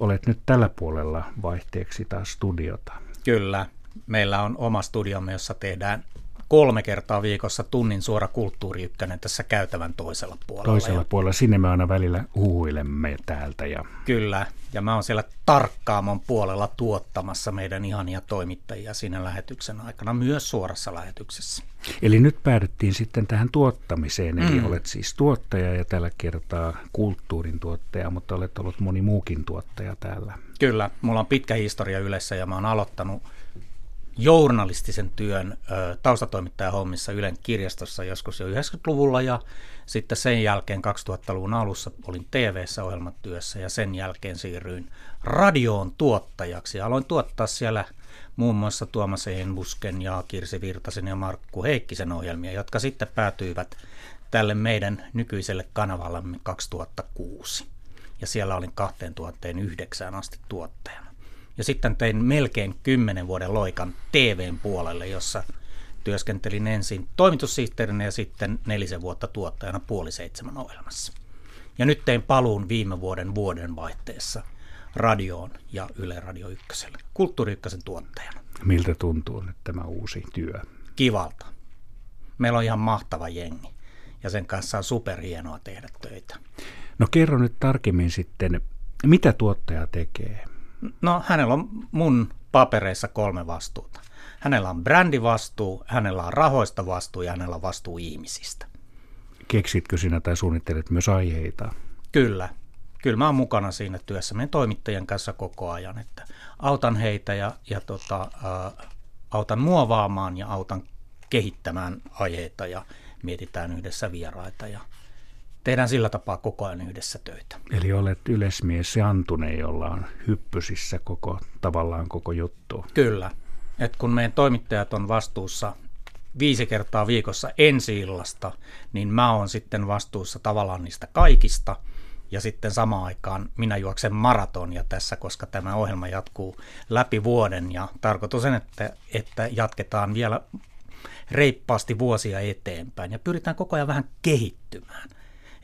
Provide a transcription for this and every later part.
olet nyt tällä puolella vaihteeksi taas studiota. Kyllä. Meillä on oma studiomme, jossa tehdään kolme kertaa viikossa tunnin suora kulttuuri ykkönen tässä käytävän toisella puolella. Toisella puolella, sinne me aina välillä huhuilemme täältä. Ja... Kyllä, ja mä oon siellä tarkkaamon puolella tuottamassa meidän ihania toimittajia siinä lähetyksen aikana, myös suorassa lähetyksessä. Eli nyt päädyttiin sitten tähän tuottamiseen, eli mm. olet siis tuottaja ja tällä kertaa kulttuurin tuottaja, mutta olet ollut moni muukin tuottaja täällä. Kyllä, mulla on pitkä historia yleensä ja mä oon aloittanut journalistisen työn taustatoimittajan hommissa Ylen kirjastossa joskus jo 90-luvulla ja sitten sen jälkeen 2000-luvun alussa olin TV-ssä ohjelmatyössä ja sen jälkeen siirryin radioon tuottajaksi. Aloin tuottaa siellä muun muassa Tuomas Enbusken ja Kirsi Virtasen ja Markku Heikkisen ohjelmia, jotka sitten päätyivät tälle meidän nykyiselle kanavallamme 2006. Ja siellä olin 2009 asti tuottajana. Ja sitten tein melkein kymmenen vuoden loikan TVn puolelle, jossa työskentelin ensin toimitussihteerinä ja sitten nelisen vuotta tuottajana puoli seitsemän ohjelmassa. Ja nyt tein paluun viime vuoden vuodenvaihteessa radioon ja Yle Radio Ykköselle, Kulttuuri Ykkösen tuottajana. Miltä tuntuu nyt tämä uusi työ? Kivalta. Meillä on ihan mahtava jengi ja sen kanssa on superhienoa tehdä töitä. No kerro nyt tarkemmin sitten, mitä tuottaja tekee? No hänellä on mun papereissa kolme vastuuta. Hänellä on brändivastuu, hänellä on rahoista vastuu ja hänellä on vastuu ihmisistä. Keksitkö sinä tai suunnittelet myös aiheita? Kyllä. Kyllä mä oon mukana siinä työssä meidän toimittajien kanssa koko ajan, että autan heitä ja, ja tota, ä, autan muovaamaan ja autan kehittämään aiheita ja mietitään yhdessä vieraita ja tehdään sillä tapaa koko ajan yhdessä töitä. Eli olet yleismies ja Antune, jolla on hyppysissä koko, tavallaan koko juttu. Kyllä. Et kun meidän toimittajat on vastuussa viisi kertaa viikossa ensi illasta, niin mä oon sitten vastuussa tavallaan niistä kaikista. Ja sitten samaan aikaan minä juoksen maratonia tässä, koska tämä ohjelma jatkuu läpi vuoden ja tarkoitus on, että, että jatketaan vielä reippaasti vuosia eteenpäin ja pyritään koko ajan vähän kehittymään.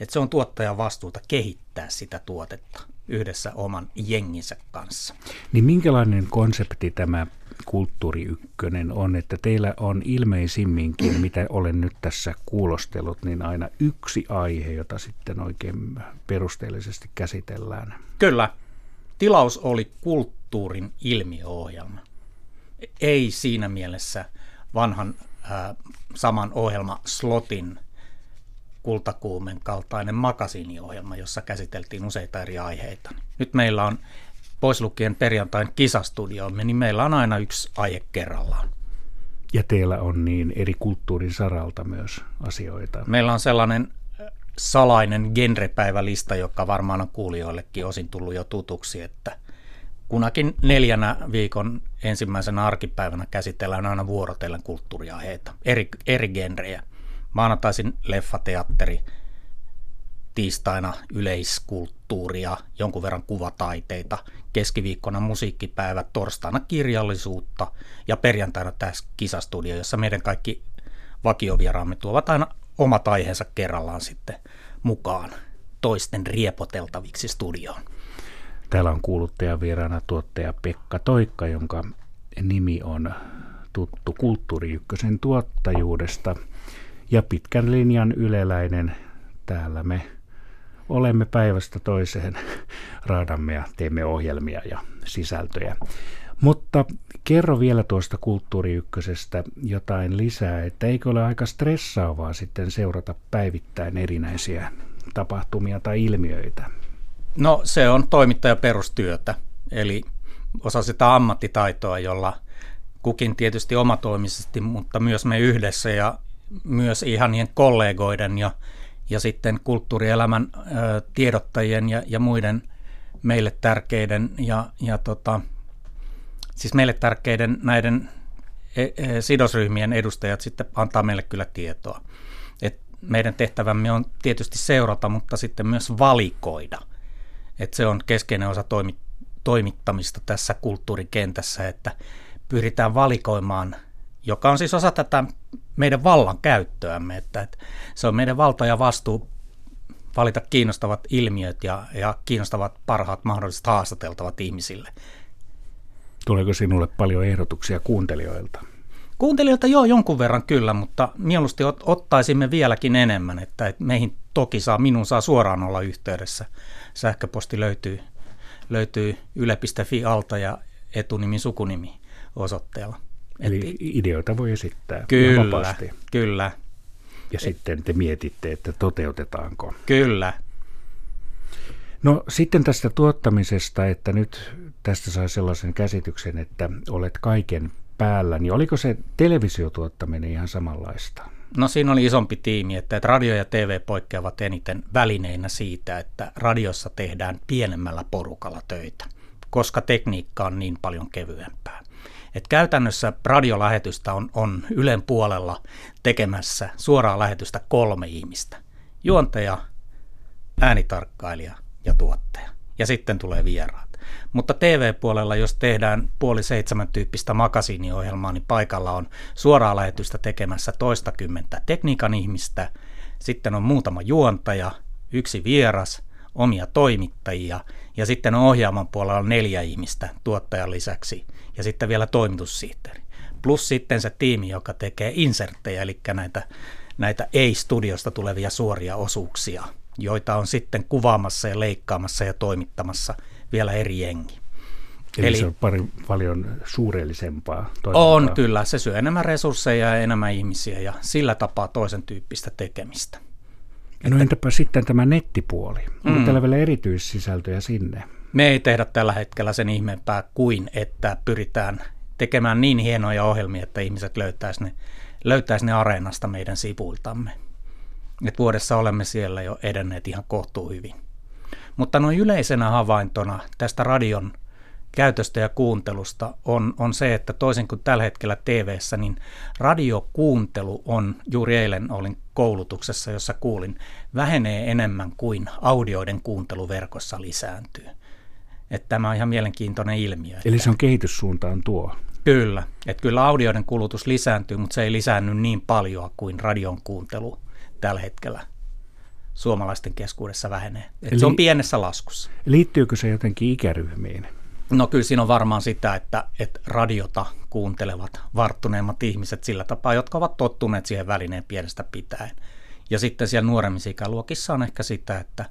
Et se on tuottajan vastuuta kehittää sitä tuotetta yhdessä oman jenginsä kanssa. Niin minkälainen konsepti tämä Kulttuuri Ykkönen on, että teillä on ilmeisimminkin, mitä olen nyt tässä kuulostellut, niin aina yksi aihe, jota sitten oikein perusteellisesti käsitellään. Kyllä. Tilaus oli kulttuurin ilmiöohjelma. Ei siinä mielessä vanhan äh, saman ohjelma slotin kultakuumen kaltainen makasiiniohjelma, jossa käsiteltiin useita eri aiheita. Nyt meillä on pois lukien perjantain kisastudiomme, niin meillä on aina yksi aihe kerrallaan. Ja teillä on niin eri kulttuurin saralta myös asioita. Meillä on sellainen salainen genrepäivälista, joka varmaan on kuulijoillekin osin tullut jo tutuksi, että kunakin neljänä viikon ensimmäisenä arkipäivänä käsitellään aina vuorotellen kulttuuriaiheita, eri, eri genrejä. Maanantaisin leffateatteri, tiistaina yleiskulttuuria, jonkun verran kuvataiteita, keskiviikkona musiikkipäivä, torstaina kirjallisuutta ja perjantaina tässä kisastudio, jossa meidän kaikki vakiovieraamme tuovat aina omat aiheensa kerrallaan sitten mukaan toisten riepoteltaviksi studioon. Täällä on kuuluttaja vieraana tuottaja Pekka Toikka, jonka nimi on tuttu Kulttuuri Ykkösen tuottajuudesta ja pitkän linjan yleläinen. Täällä me olemme päivästä toiseen, raadamme ja teemme ohjelmia ja sisältöjä. Mutta kerro vielä tuosta kulttuuriykkösestä jotain lisää, että eikö ole aika stressaavaa sitten seurata päivittäin erinäisiä tapahtumia tai ilmiöitä? No se on toimittajaperustyötä, eli osa sitä ammattitaitoa, jolla kukin tietysti omatoimisesti, mutta myös me yhdessä ja myös ihanien kollegoiden ja, ja sitten kulttuurielämän ö, tiedottajien ja, ja muiden meille tärkeiden ja, ja tota, siis meille tärkeiden näiden e, e, sidosryhmien edustajat sitten antaa meille kyllä tietoa. Et meidän tehtävämme on tietysti seurata, mutta sitten myös valikoida. Et se on keskeinen osa toimi, toimittamista tässä kulttuurikentässä, että pyritään valikoimaan, joka on siis osa tätä meidän vallan käyttöämme, että, että se on meidän valta ja vastuu valita kiinnostavat ilmiöt ja, ja kiinnostavat parhaat mahdolliset haastateltavat ihmisille. Tuleeko sinulle paljon ehdotuksia kuuntelijoilta? Kuuntelijoilta joo jonkun verran kyllä, mutta mieluusti ot, ottaisimme vieläkin enemmän, että, että meihin toki saa, minun saa suoraan olla yhteydessä. Sähköposti löytyy, löytyy yle.fi alta ja etunimi sukunimi osoitteella. Eli Et, ideoita voi esittää kyllä, vapaasti. Kyllä. Ja Et, sitten te mietitte, että toteutetaanko. Kyllä. No sitten tästä tuottamisesta, että nyt tästä saa sellaisen käsityksen, että olet kaiken päällä, niin oliko se televisiotuottaminen ihan samanlaista? No siinä oli isompi tiimi, että radio ja TV poikkeavat eniten välineinä siitä, että radiossa tehdään pienemmällä porukalla töitä, koska tekniikka on niin paljon kevyempää. Et käytännössä radiolähetystä on, on Ylen puolella tekemässä suoraa lähetystä kolme ihmistä. Juontaja, äänitarkkailija ja tuottaja. Ja sitten tulee vieraat. Mutta TV-puolella, jos tehdään puoli seitsemän tyyppistä makasiiniohjelmaa, niin paikalla on suoraa lähetystä tekemässä toistakymmentä tekniikan ihmistä, sitten on muutama juontaja, yksi vieras, omia toimittajia ja sitten on ohjaaman puolella neljä ihmistä tuottajan lisäksi ja sitten vielä toimitussihteeri. Plus sitten se tiimi, joka tekee inserttejä, eli näitä, näitä ei-studiosta tulevia suoria osuuksia, joita on sitten kuvaamassa ja leikkaamassa ja toimittamassa vielä eri jengi. Eli, Eli se on pari, paljon suurellisempaa toimintaa. On kyllä, se syö enemmän resursseja ja enemmän ihmisiä ja sillä tapaa toisen tyyppistä tekemistä. No entäpä sitten tämä nettipuoli? Onko mm. täällä vielä erityissisältöjä sinne? Me ei tehdä tällä hetkellä sen ihmeempää kuin, että pyritään tekemään niin hienoja ohjelmia, että ihmiset löytäisi ne, löytäisi ne areenasta meidän sivuiltamme. Et vuodessa olemme siellä jo edenneet ihan kohtuu hyvin. Mutta noin yleisenä havaintona tästä radion käytöstä ja kuuntelusta on, on se, että toisin kuin tällä hetkellä tv niin radiokuuntelu on, juuri eilen olin koulutuksessa, jossa kuulin, vähenee enemmän kuin audioiden kuuntelu verkossa lisääntyy. Että tämä on ihan mielenkiintoinen ilmiö. Eli se on kehityssuuntaan tuo. Kyllä, että kyllä audioiden kulutus lisääntyy, mutta se ei lisäänny niin paljon kuin radion kuuntelu tällä hetkellä suomalaisten keskuudessa vähenee. Eli, se on pienessä laskussa. Liittyykö se jotenkin ikäryhmiin? No kyllä siinä on varmaan sitä, että, että radiota kuuntelevat varttuneemmat ihmiset sillä tapaa, jotka ovat tottuneet siihen välineen pienestä pitäen. Ja sitten siellä nuoremmissa ikäluokissa on ehkä sitä, että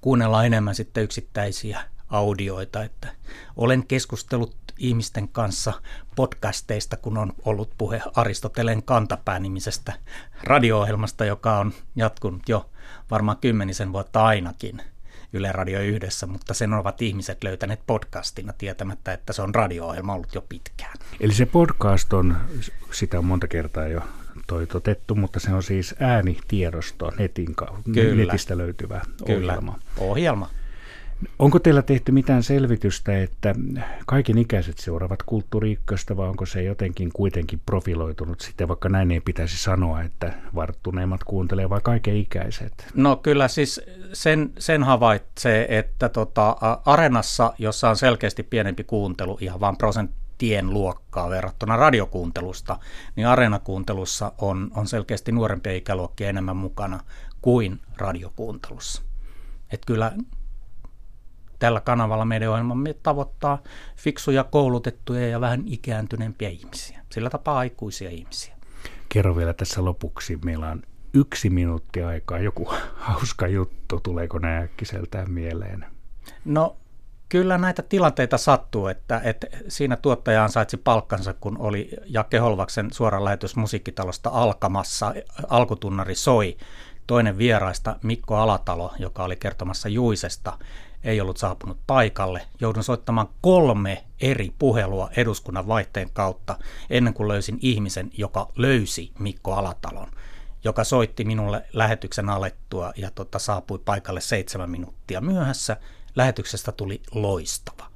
kuunnellaan enemmän sitten yksittäisiä audioita, että olen keskustellut ihmisten kanssa podcasteista, kun on ollut puhe Aristoteleen kantapää-nimisestä radio-ohjelmasta, joka on jatkunut jo varmaan kymmenisen vuotta ainakin Yle Radio yhdessä, mutta sen ovat ihmiset löytäneet podcastina tietämättä, että se on radio-ohjelma ollut jo pitkään. Eli se podcast on, sitä on monta kertaa jo toitotettu, mutta se on siis äänitiedosto netin kautta, netistä löytyvä Kyllä. ohjelma. ohjelma. Onko teillä tehty mitään selvitystä, että kaiken ikäiset seuraavat kulttuuri vai onko se jotenkin kuitenkin profiloitunut sitten, vaikka näin ei pitäisi sanoa, että varttuneimmat kuuntelee vai kaiken ikäiset? No kyllä siis sen, sen havaitsee, että tota, arenassa, jossa on selkeästi pienempi kuuntelu, ihan vain prosenttien luokkaa verrattuna radiokuuntelusta, niin areenakuuntelussa on, on selkeästi nuorempia ikäluokkia enemmän mukana kuin radiokuuntelussa. Että kyllä Tällä kanavalla meidän ohjelmamme tavoittaa fiksuja, koulutettuja ja vähän ikääntyneempiä ihmisiä. Sillä tapaa aikuisia ihmisiä. Kerro vielä tässä lopuksi. Meillä on yksi minuutti aikaa. Joku hauska juttu. Tuleeko nämä äkkiseltään mieleen? No kyllä näitä tilanteita sattuu, että, että siinä tuottaja ansaitsi palkkansa, kun oli Jakke Holvaksen suora lähetys musiikkitalosta alkamassa. Alkutunnari soi. Toinen vieraista, Mikko Alatalo, joka oli kertomassa Juisesta, ei ollut saapunut paikalle. Joudun soittamaan kolme eri puhelua eduskunnan vaihteen kautta ennen kuin löysin ihmisen, joka löysi Mikko Alatalon, joka soitti minulle lähetyksen alettua ja tota, saapui paikalle seitsemän minuuttia myöhässä. Lähetyksestä tuli loistava.